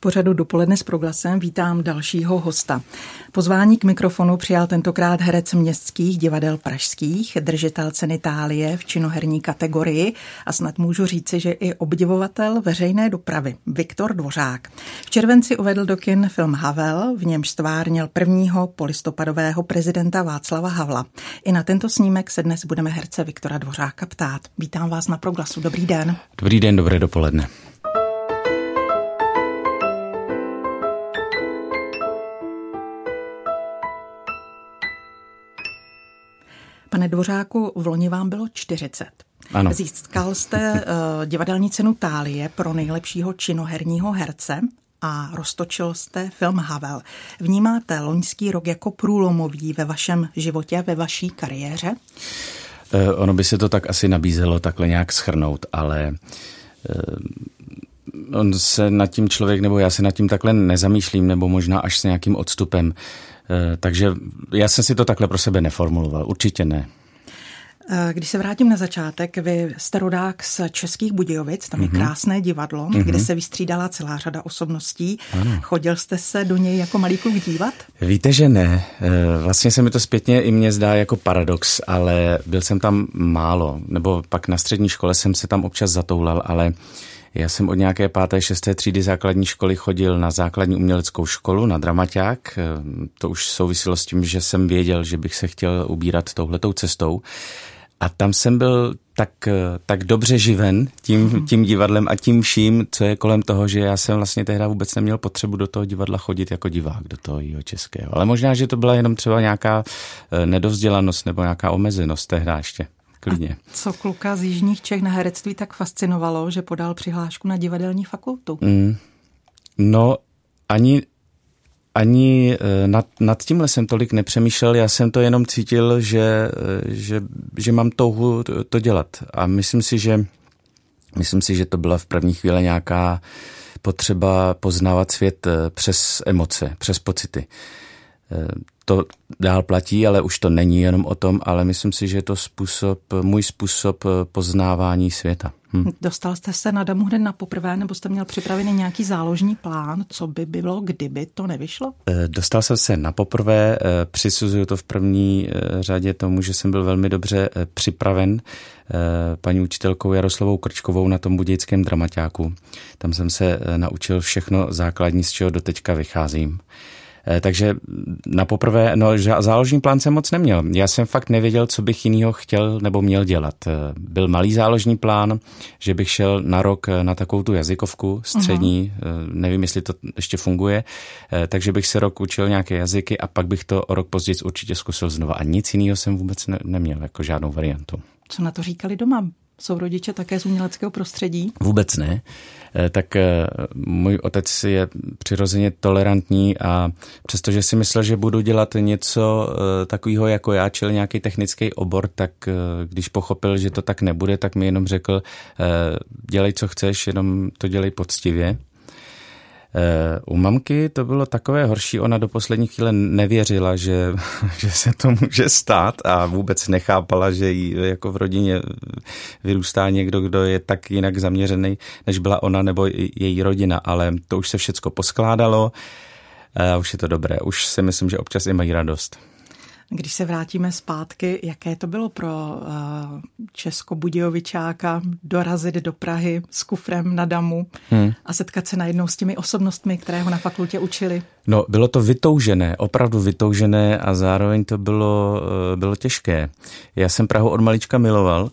Pořadu Dopoledne s proglasem vítám dalšího hosta. Pozvání k mikrofonu přijal tentokrát herec městských divadel pražských, držitel ceny Itálie v činoherní kategorii a snad můžu říci, že i obdivovatel veřejné dopravy Viktor Dvořák. V červenci uvedl do kin film Havel, v němž stvárnil prvního polistopadového prezidenta Václava Havla. I na tento snímek se dnes budeme herce Viktora Dvořáka ptát. Vítám vás na proglasu. Dobrý den. Dobrý den, dobré dopoledne. Pane Dvořáku, v loni vám bylo 40. Ano. Získal jste uh, divadelní cenu Tálie pro nejlepšího činoherního herce a roztočil jste film Havel. Vnímáte loňský rok jako průlomový ve vašem životě, ve vaší kariéře? Uh, ono by se to tak asi nabízelo takhle nějak schrnout, ale uh, on se nad tím člověk, nebo já se nad tím takhle nezamýšlím, nebo možná až s nějakým odstupem. Eh, takže já jsem si to takhle pro sebe neformuloval, určitě ne. Eh, když se vrátím na začátek, vy jste rodák z Českých Budějovic, tam je mm-hmm. krásné divadlo, mm-hmm. kde se vystřídala celá řada osobností. Ano. Chodil jste se do něj jako malý kluk dívat? Víte, že ne. Eh, vlastně se mi to zpětně i mně zdá jako paradox, ale byl jsem tam málo, nebo pak na střední škole jsem se tam občas zatoulal, ale já jsem od nějaké páté, šesté třídy základní školy chodil na základní uměleckou školu, na dramaťák. To už souviselo s tím, že jsem věděl, že bych se chtěl ubírat touhletou cestou. A tam jsem byl tak, tak dobře živen tím, mhm. tím divadlem a tím vším, co je kolem toho, že já jsem vlastně tehdy vůbec neměl potřebu do toho divadla chodit jako divák, do toho jeho českého. Ale možná, že to byla jenom třeba nějaká eh, nedovzdělanost nebo nějaká omezenost tehdy ještě klidně. A co kluka z Jižních Čech na herectví tak fascinovalo, že podal přihlášku na divadelní fakultu? Mm, no, ani ani eh, nad, nad tímhle jsem tolik nepřemýšlel, já jsem to jenom cítil, že, eh, že, že mám touhu to dělat. A myslím si, že myslím si, že to byla v první chvíli nějaká potřeba poznávat svět eh, přes emoce, přes pocity to dál platí, ale už to není jenom o tom, ale myslím si, že je to způsob, můj způsob poznávání světa. Hm. Dostal jste se na damu hned na poprvé, nebo jste měl připravený nějaký záložní plán, co by bylo, kdyby to nevyšlo? Eh, dostal jsem se na poprvé, eh, přisuzuju to v první eh, řadě tomu, že jsem byl velmi dobře připraven paní učitelkou Jaroslavou Krčkovou na tom budějickém dramaťáku. Tam jsem se naučil všechno základní, z čeho doteďka vycházím. Eh, takže na poprvé, no záložní plán jsem moc neměl. Já jsem fakt nevěděl, co bych jinýho chtěl nebo měl dělat. Eh, byl malý záložní plán, že bych šel na rok eh, na takovou tu jazykovku střední, uh-huh. nevím, jestli to ještě funguje, takže bych se rok učil nějaké jazyky a pak bych to o rok později určitě zkusil znova. A nic jiného jsem vůbec ne- neměl, jako žádnou variantu. Co na to říkali doma? Jsou rodiče také z uměleckého prostředí? Vůbec ne. Eh, tak eh, můj otec je přirozeně tolerantní a přestože si myslel, že budu dělat něco eh, takového jako já, čili nějaký technický obor, tak když pochopil, že to tak nebude, tak mi jenom řekl, dělej, co chceš, jenom to dělej poctivě. U mamky to bylo takové horší, ona do poslední chvíle nevěřila, že, že se to může stát a vůbec nechápala, že jí jako v rodině vyrůstá někdo, kdo je tak jinak zaměřený, než byla ona nebo její rodina, ale to už se všecko poskládalo a už je to dobré. Už si myslím, že občas i mají radost. Když se vrátíme zpátky, jaké to bylo pro uh, Česko-Budějovičáka dorazit do Prahy s kufrem na damu hmm. a setkat se najednou s těmi osobnostmi, které ho na fakultě učili? No, bylo to vytoužené, opravdu vytoužené a zároveň to bylo, uh, bylo těžké. Já jsem Prahu od malička miloval,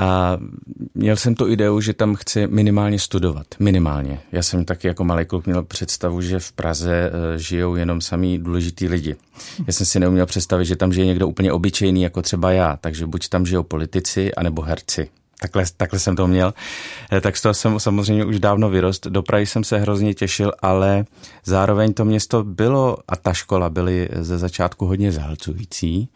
a měl jsem tu ideu, že tam chci minimálně studovat. Minimálně. Já jsem taky jako malý kluk měl představu, že v Praze eh, žijou jenom samý důležitý lidi. Já jsem si neuměl představit, že tam žije někdo úplně obyčejný, jako třeba já. Takže buď tam žijou politici, anebo herci. Takhle, takhle jsem to měl. Eh, tak z toho jsem samozřejmě už dávno vyrost. Do Prahy jsem se hrozně těšil, ale zároveň to město bylo a ta škola byly ze začátku hodně zahlcující.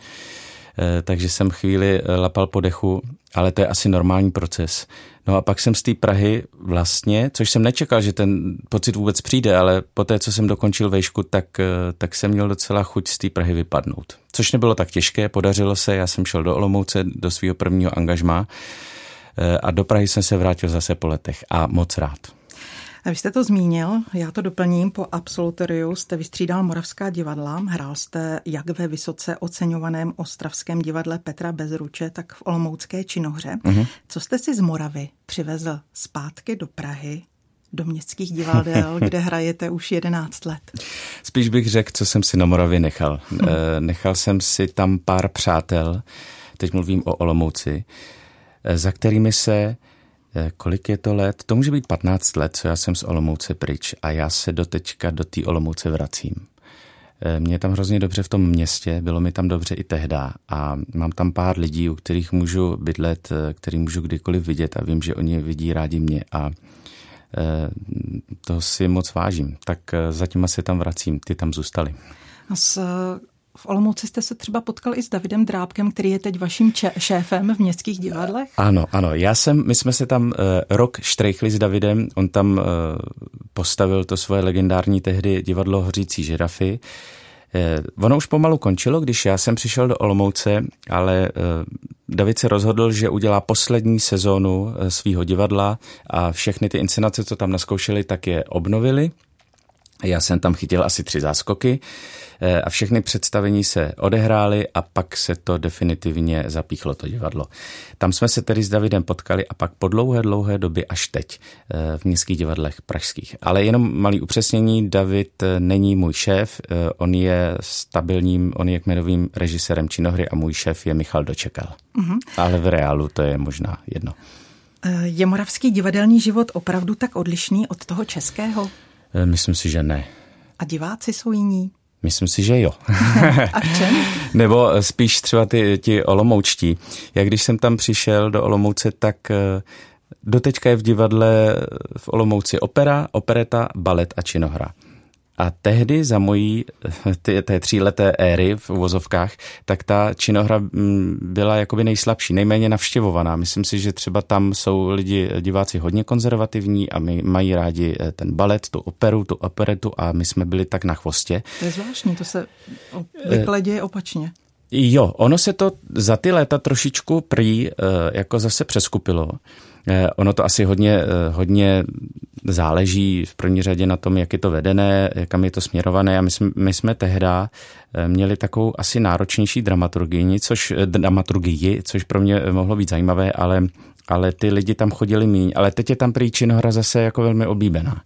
Takže jsem chvíli lapal po dechu, ale to je asi normální proces. No a pak jsem z té Prahy vlastně, což jsem nečekal, že ten pocit vůbec přijde, ale po té, co jsem dokončil vejšku, tak, tak jsem měl docela chuť z té Prahy vypadnout. Což nebylo tak těžké, podařilo se, já jsem šel do Olomouce, do svého prvního angažmá a do Prahy jsem se vrátil zase po letech a moc rád. A vy jste to zmínil, já to doplním, po absolutoriu jste vystřídal Moravská divadla, hrál jste jak ve vysoce oceňovaném ostravském divadle Petra Bezruče, tak v Olomoucké činohře. Mm-hmm. Co jste si z Moravy přivezl zpátky do Prahy do městských divadel, kde hrajete už 11 let? Spíš bych řekl, co jsem si na Moravě nechal. Hm. Nechal jsem si tam pár přátel, teď mluvím o Olomouci, za kterými se Eh, kolik je to let? To může být 15 let, co já jsem z Olomouce pryč a já se do teďka do té Olomouce vracím. Eh, mě tam hrozně dobře v tom městě, bylo mi tam dobře i tehda a mám tam pár lidí, u kterých můžu bydlet, eh, který můžu kdykoliv vidět a vím, že oni vidí rádi mě a toho si moc vážím. Tak zatím se tam vracím, ty tam zůstali. A s v Olomouci jste se třeba potkal i s Davidem Drábkem, který je teď vaším šéfem v městských divadlech? Ano, ano. Já jsem, my jsme se tam uh, rok štrejchli s Davidem. On tam uh, postavil to svoje legendární tehdy divadlo Hořící žirafy. Uh, ono už pomalu končilo, když já jsem přišel do Olomouce, ale uh, David se rozhodl, že udělá poslední sezónu uh, svého divadla a všechny ty inscenace, co tam naskoušeli, tak je obnovili. Já jsem tam chytil asi tři záskoky. Eh, a všechny představení se odehrály a pak se to definitivně zapíchlo to divadlo. Tam jsme se tedy s Davidem potkali a pak po dlouhé, dlouhé době až teď eh, v městských divadlech pražských. Ale jenom malý upřesnění, David eh, není můj šéf, on je stabilním, on je kmenovým režisérem činohry a můj šéf je Michal Dočekal. Mm-hmm. Ale v reálu to je možná jedno. Je moravský divadelní život opravdu tak odlišný od toho českého? Myslím si, že ne. A diváci jsou jiní? Myslím si, že jo. A v čem? Nebo spíš třeba ty, ti olomoučtí. Já když jsem tam přišel do Olomouce, tak eh, doteďka je v divadle v Olomouci opera, opereta, balet a činohra. A tehdy za mojí ty, té tříleté éry v uvozovkách, tak ta činohra mm, byla jakoby nejslabší, nejméně navštěvovaná. Myslím si, že třeba tam jsou lidi, diváci hodně konzervativní a my mají rádi eh, ten balet, tu operu, tu operetu a my jsme byli tak na chvostě. To je zvláštní, to se obvykle děje opačně. Jo, ono se to za ty léta trošičku prý eh, jako zase přeskupilo. Eh, ono to asi hodně, eh, hodně záleží v první řadě na tom, jak je to vedené, kam je to směrované. A my jsme, my jsme tehda měli takovou asi náročnější dramaturgii, což, dramaturgii, což pro mě mohlo být zajímavé, ale, ale ty lidi tam chodili míň. Ale teď je tam prý činohra zase jako velmi oblíbená.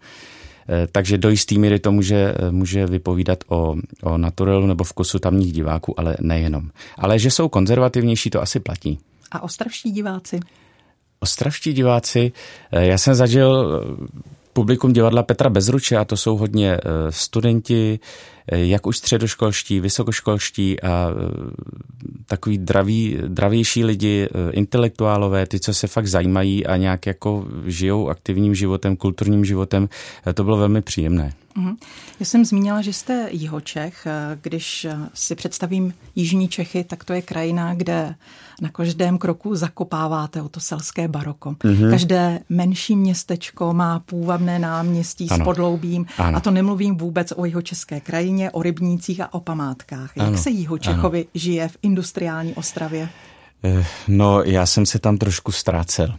Takže do jistý míry to může, může vypovídat o, o naturalu nebo vkusu tamních diváků, ale nejenom. Ale že jsou konzervativnější, to asi platí. A ostravští diváci? Ostravští diváci, eh, já jsem zažil eh, publikum divadla Petra Bezruče a to jsou hodně eh, studenti, jak už středoškolští, vysokoškolští a takový draví, dravější lidi, intelektuálové, ty, co se fakt zajímají a nějak jako žijou aktivním životem, kulturním životem, to bylo velmi příjemné. Mhm. Já jsem zmínila, že jste Jihočech. Když si představím Jižní Čechy, tak to je krajina, kde na každém kroku zakopáváte o to selské baroko. Mm-hmm. Každé menší městečko má půvabné náměstí ano. s podloubím ano. a to nemluvím vůbec o jeho české krajině, o rybnících a o památkách. Jak ano. se Jihočechovi ano. žije v industriální Ostravě? Eh, no, já jsem se tam trošku ztrácel.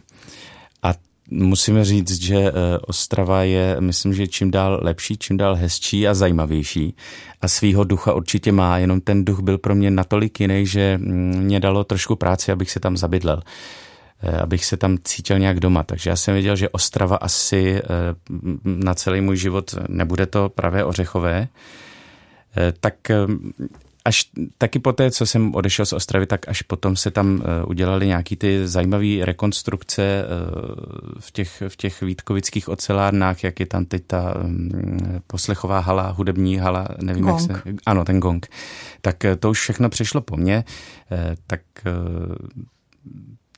A musíme říct, že eh, Ostrava je, myslím, že čím dál lepší, čím dál hezčí a zajímavější. A svýho ducha určitě má, jenom ten duch byl pro mě natolik jiný, že mm, mě dalo trošku práci, abych se tam zabydlel eh, abych se tam cítil nějak doma. Takže já jsem věděl, že Ostrava asi na celý můj život nebude to pravé ořechové. Tak až taky po té, co jsem odešel z Ostravy, tak až potom se tam eh, udělali nějaký ty zajímavé rekonstrukce eh, v těch, v těch Vítkovických ocelárnách, jak je tam teď ta mm, poslechová hala, hudební hala, nevím, gong. jak se... Ano, ten gong. Tak eh, to už všechno přišlo po mně, tak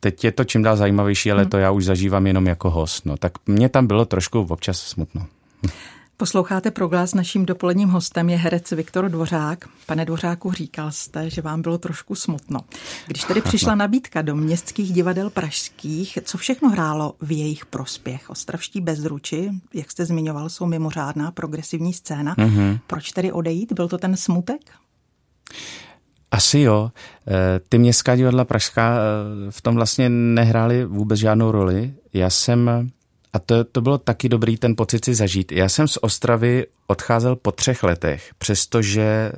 teď je to čím dál zajímavější, ale hmm. to já už zažívám jenom jako host. No. Tak mě tam bylo trošku občas smutno. Posloucháte proglas, naším dopoledním hostem je herec Viktor Dvořák. Pane Dvořáku, říkal jste, že vám bylo trošku smutno. Když tedy přišla nabídka do městských divadel pražských, co všechno hrálo v jejich prospěch? Ostravští bezruči, jak jste zmiňoval, jsou mimořádná progresivní scéna. Mm-hmm. Proč tedy odejít? Byl to ten smutek? Asi jo. Eh, ty městská divadla pražská eh, v tom vlastně nehrály vůbec žádnou roli. Já jsem a to, to bylo taky dobrý ten pocit si zažít. Já jsem z Ostravy odcházel po třech letech, přestože eh,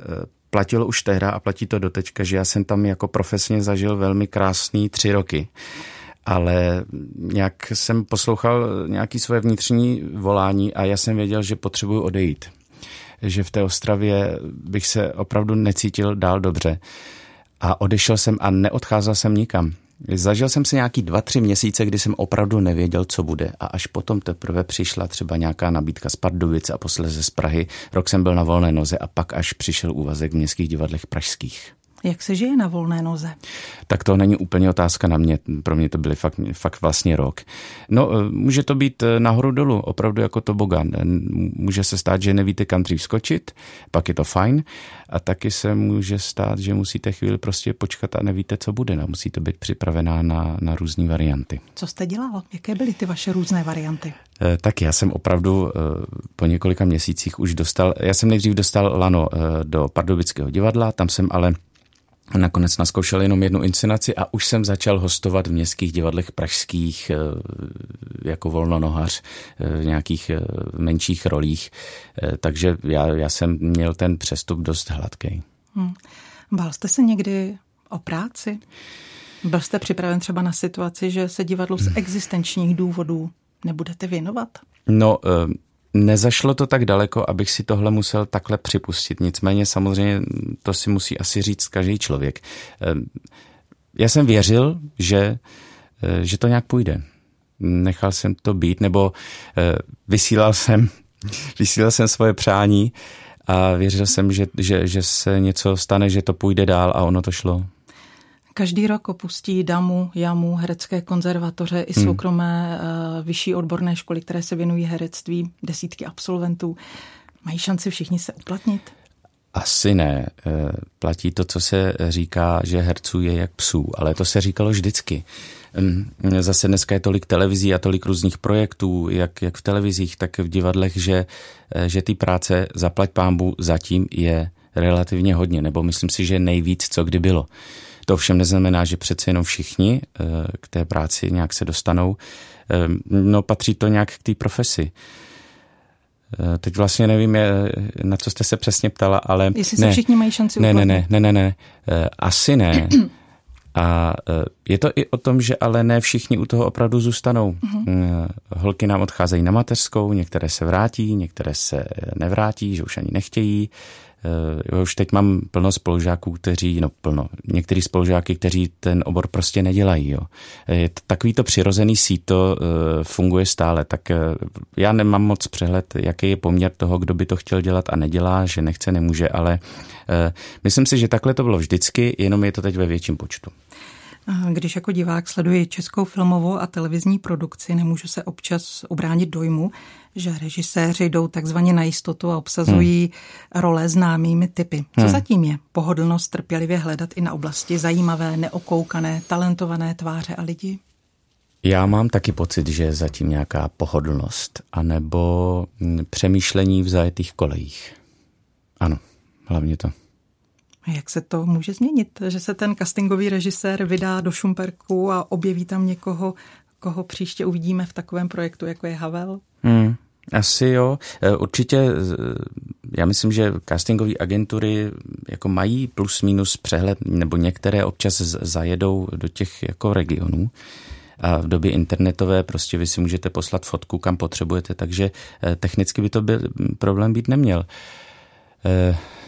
platilo už tehda a platí to dotečka, že já jsem tam jako profesně zažil velmi krásný tři roky. Ale nějak jsem poslouchal nějaký svoje vnitřní volání a já jsem věděl, že potřebuju odejít. Že v té Ostravě bych se opravdu necítil dál dobře. A odešel jsem a neodcházel jsem nikam. Zažil jsem si nějaký dva, tři měsíce, kdy jsem opravdu nevěděl, co bude. A až potom teprve přišla třeba nějaká nabídka z Pardubic a posledně z Prahy. Rok jsem byl na volné noze a pak až přišel úvazek v městských divadlech pražských. Jak se žije na volné noze? Tak to není úplně otázka na mě. Pro mě to byly fakt, fakt vlastně rok. No, eh, může to být eh, nahoru dolů, opravdu jako to bogan. Může se stát, že nevíte kam dřív skočit, pak je to fajn. A taky se může stát, že musíte chvíli prostě počkat a nevíte, co bude. No, musíte být připravená na, na různé varianty. Co jste dělal? Jaké byly ty vaše různé varianty? Tak já jsem opravdu po několika měsících už dostal, já jsem nejdřív dostal lano do Pardubického divadla, tam jsem ale Nakonec naskoušel jenom jednu inscenaci a už jsem začal hostovat v městských divadlech pražských eh, jako volnonohař eh, v nějakých eh, menších rolích. Takže já, já jsem měl ten přestup dost hladký. Hmm. Bál jste se někdy o práci? Byl jste připraven třeba na situaci, že se divadlu z existenčních důvodů nebudete věnovat? No, Nezašlo to tak daleko, abych si tohle musel takhle připustit. Nicméně samozřejmě to si musí asi říct každý člověk. Ehm, já jsem věřil, že, eh, že to nějak půjde. Nechal jsem to být, nebo eh, vysílal jsem, vysílal jsem svoje přání a věřil jsem, že, že, že se něco stane, že to půjde dál a ono to šlo. Každý rok opustí DAMu, JAMu, herecké konzervatoře i hmm. soukromé hmm. vyšší odborné školy, které se věnují herectví, desítky absolventů. Mají šanci všichni se uplatnit? Asi ne. Eh, platí to, co se říká, že herců je jak psů, ale to se říkalo vždycky. Zase dneska je tolik televizí a tolik různých projektů, jak, jak v televizích, tak v divadlech, že, eh, že ty práce zaplať pámbu zatím je relativně hodně, nebo myslím si, že nejvíc, co kdy bylo. To ovšem neznamená, že přece jenom všichni eh, k té práci nějak se dostanou. Eh, no patří to nějak k té profesi. Eh, teď vlastně nevím, na co jste se přesně ptala, ale... Jestli ne, se všichni mají šanci ne, ne, ne, ne, ne, ne, asi ne. A je to i o tom, že ale ne všichni u toho opravdu zůstanou. Uh-huh. Holky nám odcházejí na mateřskou, některé se vrátí, některé se nevrátí, že už ani nechtějí. Uh, už teď mám plno spolužáků, kteří, no plno, některý spolužáky, kteří ten obor prostě nedělají. Jo. Je to, takový to přirozený síto uh, funguje stále, tak uh, já nemám moc přehled, jaký je poměr toho, kdo by to chtěl dělat a nedělá, že nechce, nemůže, ale myslím si, že takhle to bylo vždycky, jenom je to teď ve větším počtu. Když jako divák sleduji českou filmovou a televizní produkci, nemůžu se občas obránit dojmu, že režiséři jdou takzvaně na jistotu a obsazují hmm. role známými typy. Co hmm. zatím je? Pohodlnost trpělivě hledat i na oblasti zajímavé, neokoukané, talentované tváře a lidi? Já mám taky pocit, že je zatím nějaká pohodlnost, anebo přemýšlení v zajetých kolejích. Ano, hlavně to. A jak se to může změnit, že se ten castingový režisér vydá do Šumperku a objeví tam někoho, koho příště uvidíme v takovém projektu, jako je Havel? Hmm. Asi jo. E, určitě já myslím, že castingové agentury jako mají plus minus přehled, nebo některé občas zajedou do těch jako regionů. A v době internetové prostě vy si můžete poslat fotku, kam potřebujete, takže e, technicky by to byl, problém být neměl. Eh,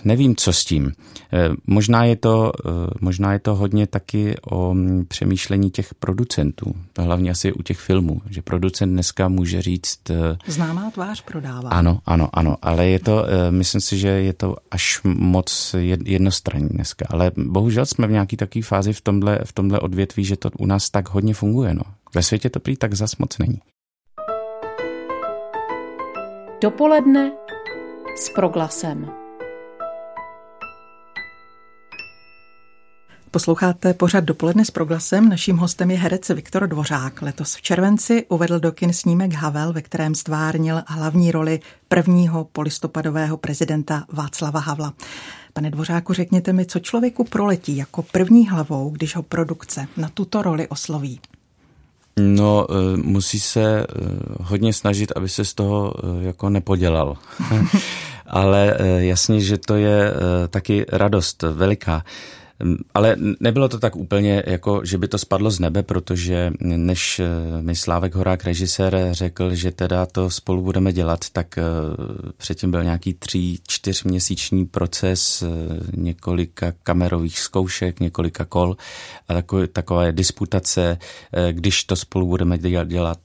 nevím, co s tím. Eh, možná je to, eh, možná je to hodně taky o mm, přemýšlení těch producentů. To hlavně asi u těch filmů, že producent dneska může říct... Známá tvář prodává. Ano, ano, ano, ale je to, myslím si, že je to až moc jednostranný dneska. Ale bohužel jsme v nějaký takové fázi v tomhle, v tomhle odvětví, že to u nás tak hodně funguje. No. Ve světě to prý tak zas moc není. Dopoledne s proglasem. Posloucháte pořad dopoledne s proglasem. Naším hostem je herec Viktor Dvořák. Letos v červenci uvedl do kin snímek Havel, ve kterém stvárnil hlavní roli prvního polistopadového prezidenta Václava Havla. Pane Dvořáku, řekněte mi, co člověku proletí jako první hlavou, když ho produkce na tuto roli osloví? No, eh, musí se eh, hodně snažit, aby se z toho eh, jako nepodělal. Ale jasně, že to je taky radost veliká. Ale nebylo to tak úplně, jako že by to spadlo z nebe, protože než eh, mi Slávek Horák, režisér, řekl, že teda to spolu budeme dělat, tak eh, předtím byl nějaký tří, čtyřměsíční proces eh, několika kamerových zkoušek, několika kol a takové, takové disputace, když to spolu budeme dělat,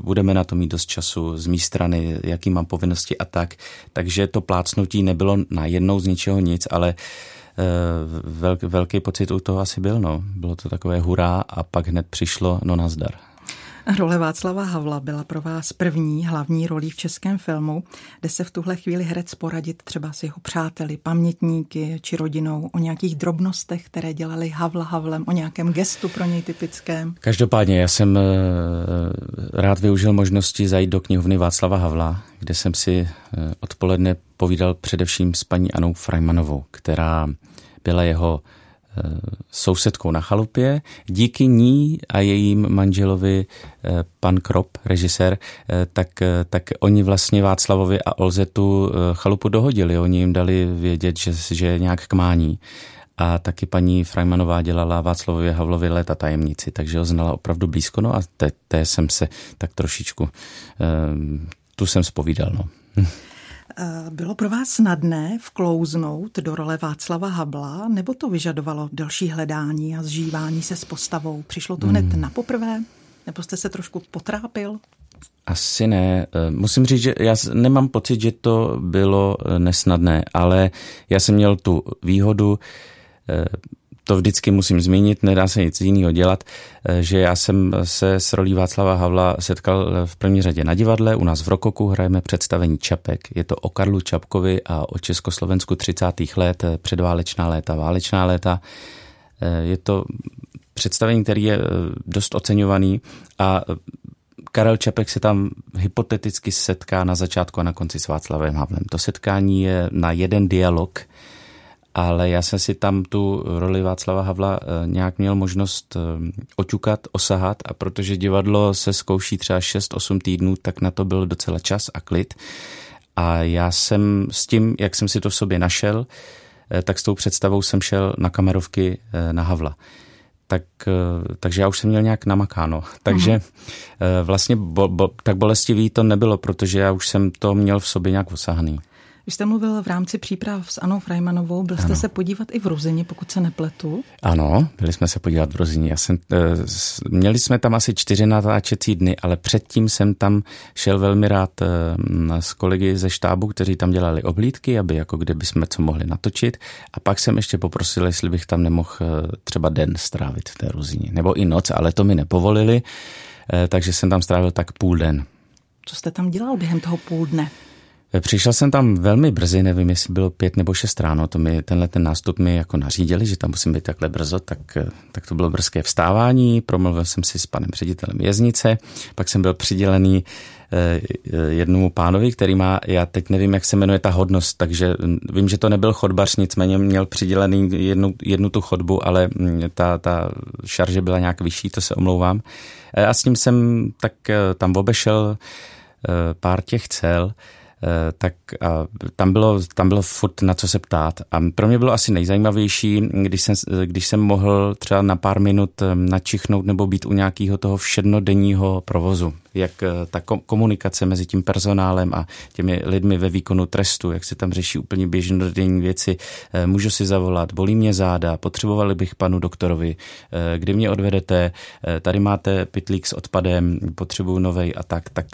budeme na to mít dost času z mé strany, jaký mám povinnosti a tak. Takže to plácnutí nebylo najednou z ničeho nic, ale velký pocit u toho asi byl. No. Bylo to takové hurá a pak hned přišlo no nazdar. Role Václava Havla byla pro vás první hlavní rolí v českém filmu, kde se v tuhle chvíli herec poradit třeba s jeho přáteli, pamětníky či rodinou o nějakých drobnostech, které dělali Havla Havlem, o nějakém gestu pro něj typickém? Každopádně já jsem eh, rád využil možnosti zajít do knihovny Václava Havla, kde jsem si eh, odpoledne povídal především s paní Anou Freimanovou, která byla jeho eh, sousedkou na chalupě. Díky ní a jejím manželovi eh, pan Krop, režisér, eh, tak, tak oni vlastně Václavovi a Olze tu chalupu dohodili. Oni jim dali vědět, že, že nějak kmání. A taky paní Freimanová dělala Václavovi Havlovi léta tajemnici, takže ho znala opravdu blízko, no a té, té jsem se tak trošičku, tu jsem spovídal, no. Eh, bylo pro vás snadné vklouznout do role Václava Habla, nebo to vyžadovalo další hledání a zžívání se s postavou? Přišlo to hned hmm. na poprvé? Nebo jste se trošku potrápil? Asi ne. Eh, musím říct, že já nemám pocit, že to bylo eh, nesnadné, ale já jsem měl tu výhodu, to vždycky musím zmínit, nedá se nic jiného dělat, eh, že já jsem se s rolí Václava Havla setkal v první řadě na divadle, u nás v Rokoku hrajeme představení Čapek. Je to o Karlu Čapkovi a o Československu 30. let, eh, předválečná léta, válečná léta. Eh, je to představení, který je dost oceňovaný a Karel Čapek se tam hypoteticky setká na začátku a na konci s Václavem Havlem. To setkání je na jeden dialog, ale já jsem si tam tu roli Václava Havla eh, nějak měl možnost eh, oťukat, osahat a protože divadlo se zkouší třeba 6-8 týdnů, tak na to byl docela čas a klid. A já jsem s tím, jak jsem si to v sobě našel, eh, tak s tou představou jsem šel na kamerovky na Havla. Tak, takže já už jsem měl nějak namakáno. Takže Aha. vlastně bo, bo, tak bolestivý to nebylo, protože já už jsem to měl v sobě nějak osahaný. Vy jste mluvil v rámci příprav s Anou Freimanovou, byl jste ano. se podívat i v Ruzině, pokud se nepletu? Ano, byli jsme se podívat v Ruzině. Já jsem, e, měli jsme tam asi čtyři natáčecí dny, ale předtím jsem tam šel velmi rád e, s kolegy ze štábu, kteří tam dělali oblídky, aby jako kde bychom co mohli natočit. A pak jsem ještě poprosil, jestli bych tam nemohl e, třeba den strávit v té Ruzině. Nebo i noc, ale to mi nepovolili, takže jsem tam strávil tak půl den. Co jste tam dělal během toho půl dne? Přišel jsem tam velmi brzy, nevím, jestli bylo pět nebo šest ráno, to mi, tenhle ten nástup mi jako nařídili, že tam musím být takhle brzo, tak, tak to bylo brzké vstávání, promluvil jsem si s panem ředitelem věznice, pak jsem byl přidělený eh, jednomu pánovi, který má, já teď nevím, jak se jmenuje ta hodnost, takže vím, že to nebyl chodbař, nicméně měl přidělený jednu, jednu tu chodbu, ale mm, ta, ta šarže byla nějak vyšší, to se omlouvám. Eh, a s ním jsem tak eh, tam obešel pár těch cel, Eh, tak a tam, bylo, tam bylo furt na co se ptát. A pro mě bylo asi nejzajímavější, když jsem, když jsem mohl třeba na pár minut eh, načichnout nebo být u nějakého toho všednodenního provozu. Jak eh, ta komunikace mezi tím personálem a těmi lidmi ve výkonu trestu, jak se tam řeší úplně běžnodenní věci. Můžu si zavolat, bolí mě záda, potřebovali bych panu doktorovi, kdy mě odvedete, tady máte pitlík s odpadem, potřebuju novej a tak. Tak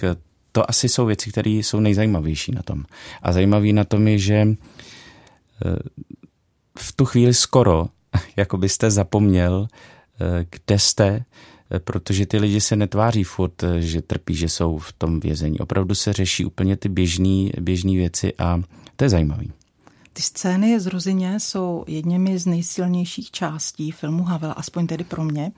to asi jsou věci, které jsou nejzajímavější na tom. A zajímavý na tom je, že eh, v tu chvíli skoro, jako byste zapomněl, eh, kde jste, protože ty lidi se netváří furt, že trpí, že jsou v tom vězení. Opravdu se řeší úplně ty běžné věci a to je zajímavý. Ty scény z Rozině jsou jedněmi z nejsilnějších částí filmu Havel, aspoň tedy pro mě.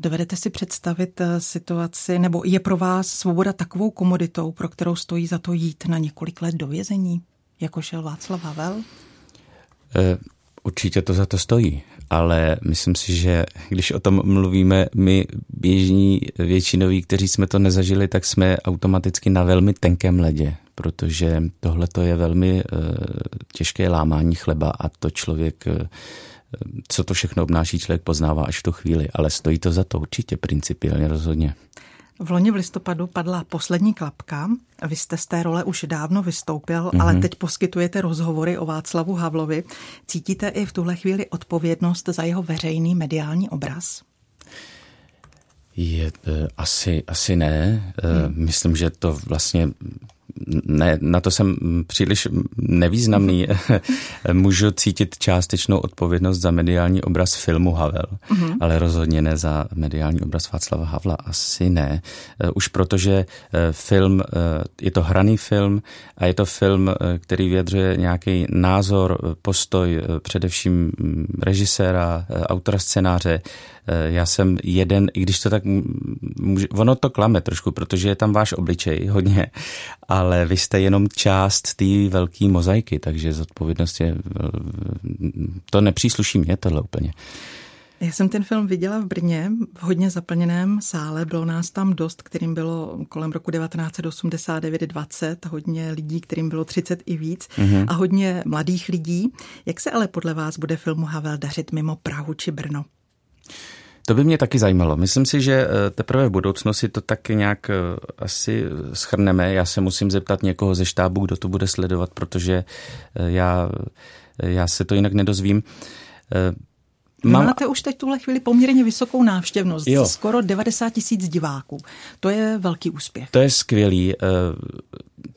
Dovedete si představit eh, situaci, nebo je pro vás svoboda takovou komoditou, pro kterou stojí za to jít na několik let do vězení, jako šel Václav Havel? E, určitě to za to stojí, ale myslím si, že když o tom mluvíme my běžní většinoví, kteří jsme to nezažili, tak jsme automaticky na velmi tenkém ledě, protože tohle to je velmi e, těžké lámání chleba a to člověk co to všechno obnáší, člověk poznává až v tu chvíli, ale stojí to za to určitě principiálně rozhodně. V loni v listopadu padla poslední klapka. Vy jste z té role už dávno vystoupil, mm-hmm. ale teď poskytujete rozhovory o Václavu Havlovi. Cítíte i v tuhle chvíli odpovědnost za jeho veřejný mediální obraz? Je, e, asi, asi ne. Hmm. Myslím, že to vlastně ne, na to jsem příliš nevýznamný. Můžu cítit částečnou odpovědnost za mediální obraz filmu Havel, mm-hmm. ale rozhodně ne za mediální obraz Václava Havla. Asi ne. Eh, už protože eh, film, eh, je to hraný film a je to film, který vyjadřuje nějaký názor, postoj především mm, režiséra, autora scénáře, já jsem jeden, i když to tak může, ono to klame trošku, protože je tam váš obličej hodně, ale vy jste jenom část té velké mozaiky, takže zodpovědnost je, to nepřísluší mě tohle úplně. Já jsem ten film viděla v Brně, v hodně zaplněném sále, bylo nás tam dost, kterým bylo kolem roku 1989-20, hodně lidí, kterým bylo 30 i víc mm-hmm. a hodně mladých lidí. Jak se ale podle vás bude filmu Havel dařit mimo Prahu či Brno? To by mě taky zajímalo. Myslím si, že eh, teprve v budoucnosti to tak nějak eh, asi schrneme. Já se musím zeptat někoho ze štábu, kdo to bude sledovat, protože eh, já, já se to jinak nedozvím. Mám... Máte už teď tuhle chvíli poměrně vysokou návštěvnost, jo. skoro 90 tisíc diváků. To je velký úspěch. To je skvělý. Eh,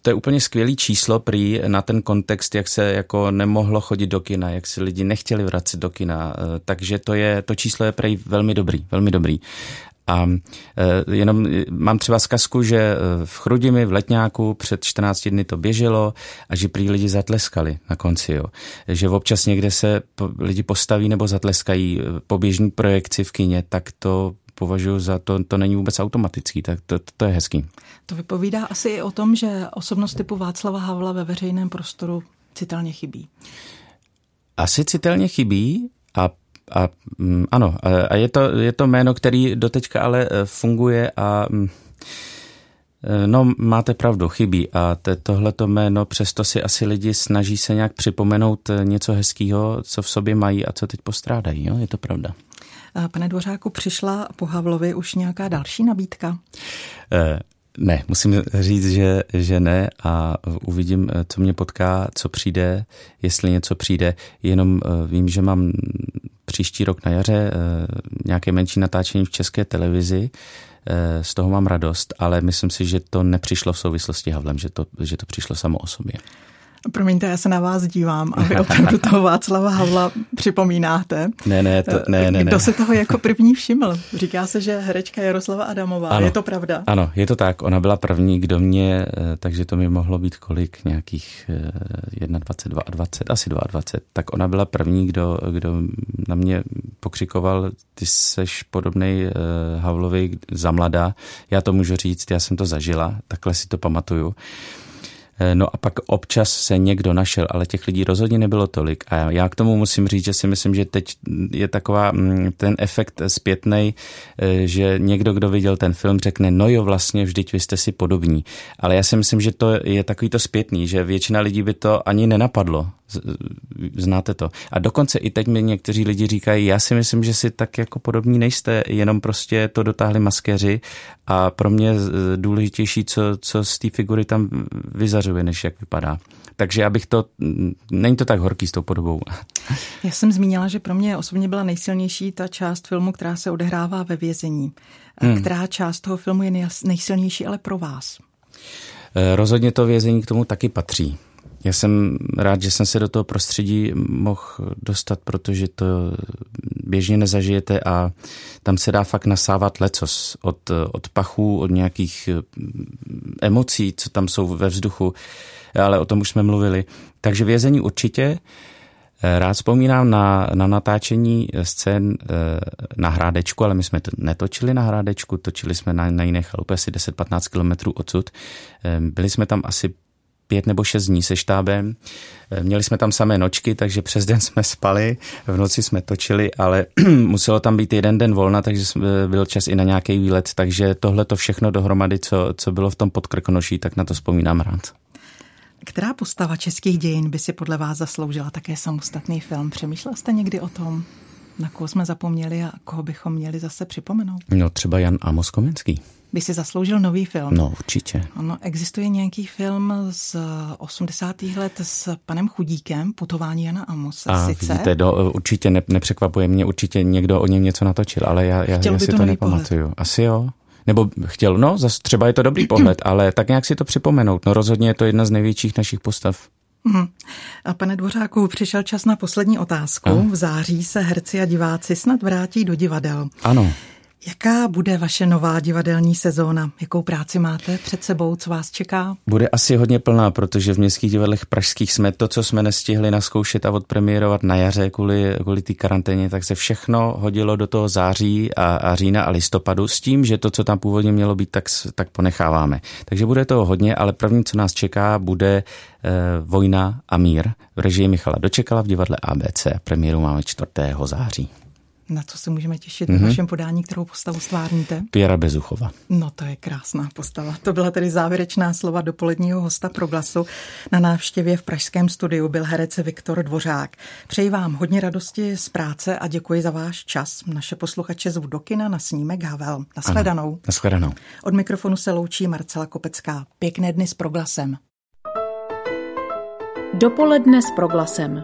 to je úplně skvělý číslo prý na ten kontext, jak se jako nemohlo chodit do kina, jak se lidi nechtěli vracet do kina. Eh, takže to, je, to číslo je prý velmi dobrý, velmi dobrý. A e, jenom mám třeba zkazku, že e, v Chrudimi v Letňáku před 14 dny to běželo a že prý lidi zatleskali na konci. Jo. Že občas někde se lidi postaví nebo zatleskají e, po běžní projekci v kině, tak to považuji za to, to není vůbec automatický, tak to, to je hezký. To vypovídá asi i o tom, že osobnost typu Václava Havla ve veřejném prostoru citelně chybí. Asi citelně chybí a mm, ano, a je to, je to jméno, který doteďka ale e, funguje a mm, e, No, máte pravdu, chybí. A tohleto jméno, přesto si asi lidi snaží se nějak připomenout e, něco hezkého, co v sobě mají a co teď postrádají. Jo? Je to pravda. Pane Dvořáku, přišla po Havlovi už nějaká další nabídka? Ne, musím říct, že, že ne a uvidím, co mě potká, co přijde, jestli něco přijde. Jenom vím, že mám příští rok na jaře nějaké menší natáčení v české televizi. Z toho mám radost, ale myslím si, že to nepřišlo v souvislosti Havlem, že to, že to přišlo samo o sobě. Promiňte, já se na vás dívám a vy opravdu toho Václava Havla připomínáte. Ne, ne, to, ne, ne. Kdo ne. se toho jako první všiml? Říká se, že herečka Jaroslava Adamová. Ano, je to pravda? Ano, je to tak. Ona byla první, kdo mě, eh, takže to mi mohlo být kolik, nějakých 21, eh, 22, asi 22. Tak ona byla první, kdo, kdo na mě pokřikoval, ty seš podobnej eh, Havlovi za mladá. Já to můžu říct, já jsem to zažila, takhle si to pamatuju. Eh, no a pak občas se někdo našel, ale těch lidí rozhodně nebylo tolik. A já k tomu musím říct, že si myslím, že teď je taková mm, ten efekt zpětný, eh, že někdo, kdo viděl ten film, řekne, no jo, vlastně vždyť vy jste si podobní. Ale já si myslím, že to je takový to zpětný, že většina lidí by to ani nenapadlo. Znáte to. A dokonce i teď mi někteří lidi říkají, já si myslím, že si tak jako podobní nejste, jenom prostě to dotáhli maskéři a pro mě důležitější, co, co z té figury tam vyzařuje, než jak vypadá. Takže abych to, není to tak horký s tou podobou. Já jsem zmínila, že pro mě osobně byla nejsilnější ta část filmu, která se odehrává ve vězení. Hmm. Která část toho filmu je nejsilnější ale pro vás? Eh, rozhodně to vězení k tomu taky patří. Já jsem rád, že jsem se do toho prostředí mohl dostat, protože to běžně nezažijete a tam se dá fakt nasávat lecos od, od pachů, od nějakých emocí, co tam jsou ve vzduchu, ale o tom už jsme mluvili. Takže vězení určitě. Rád vzpomínám na, na natáčení scén na Hrádečku, ale my jsme to netočili na Hrádečku, točili jsme na, na jiné chalupě asi 10-15 kilometrů odsud. Byli jsme tam asi pět nebo šest dní se štábem. Měli jsme tam samé nočky, takže přes den jsme spali, v noci jsme točili, ale muselo tam být jeden den volna, takže byl čas i na nějaký výlet, takže tohle to všechno dohromady, co, co bylo v tom podkrkonoší, tak na to vzpomínám rád. Která postava českých dějin by si podle vás zasloužila také samostatný film? Přemýšlel jste někdy o tom, na koho jsme zapomněli a koho bychom měli zase připomenout? No třeba Jan Amos Komenský by si zasloužil nový film. No, určitě. Ano, existuje nějaký film z 80. let s panem Chudíkem, Putování Jana Amose. A sice. vidíte, do, určitě ne, nepřekvapuje mě, určitě někdo o něm něco natočil, ale já, já, já si to, to nepamatuju. Pohled. Asi jo. Nebo chtěl, no, zase třeba je to dobrý pohled, ale tak nějak si to připomenout. No rozhodně je to jedna z největších našich postav. Hmm. A pane Dvořáku, přišel čas na poslední otázku. A? V září se herci a diváci snad vrátí do divadel. Ano. Jaká bude vaše nová divadelní sezóna? Jakou práci máte před sebou? Co vás čeká? Bude asi hodně plná, protože v městských divadlech pražských jsme to, co jsme nestihli naskoušet a odpremiérovat na jaře kvůli, kvůli té karanténě, tak se všechno hodilo do toho září a, a října a listopadu s tím, že to, co tam původně mělo být, tak, tak ponecháváme. Takže bude to hodně, ale první, co nás čeká, bude e, Vojna a mír v režii Michala Dočekala v divadle ABC. Premiéru máme 4. září. Na co se můžeme těšit mm-hmm. v vašem podání, kterou postavu stvárníte? Pěra Bezuchova. No to je krásná postava. To byla tedy závěrečná slova dopoledního hosta pro glasu. Na návštěvě v pražském studiu byl herec Viktor Dvořák. Přeji vám hodně radosti z práce a děkuji za váš čas. Naše posluchače zvu do kina na snímek Havel. Naschledanou. Naschledanou. Od mikrofonu se loučí Marcela Kopecká. Pěkné dny s proglasem. Dopoledne s proglasem.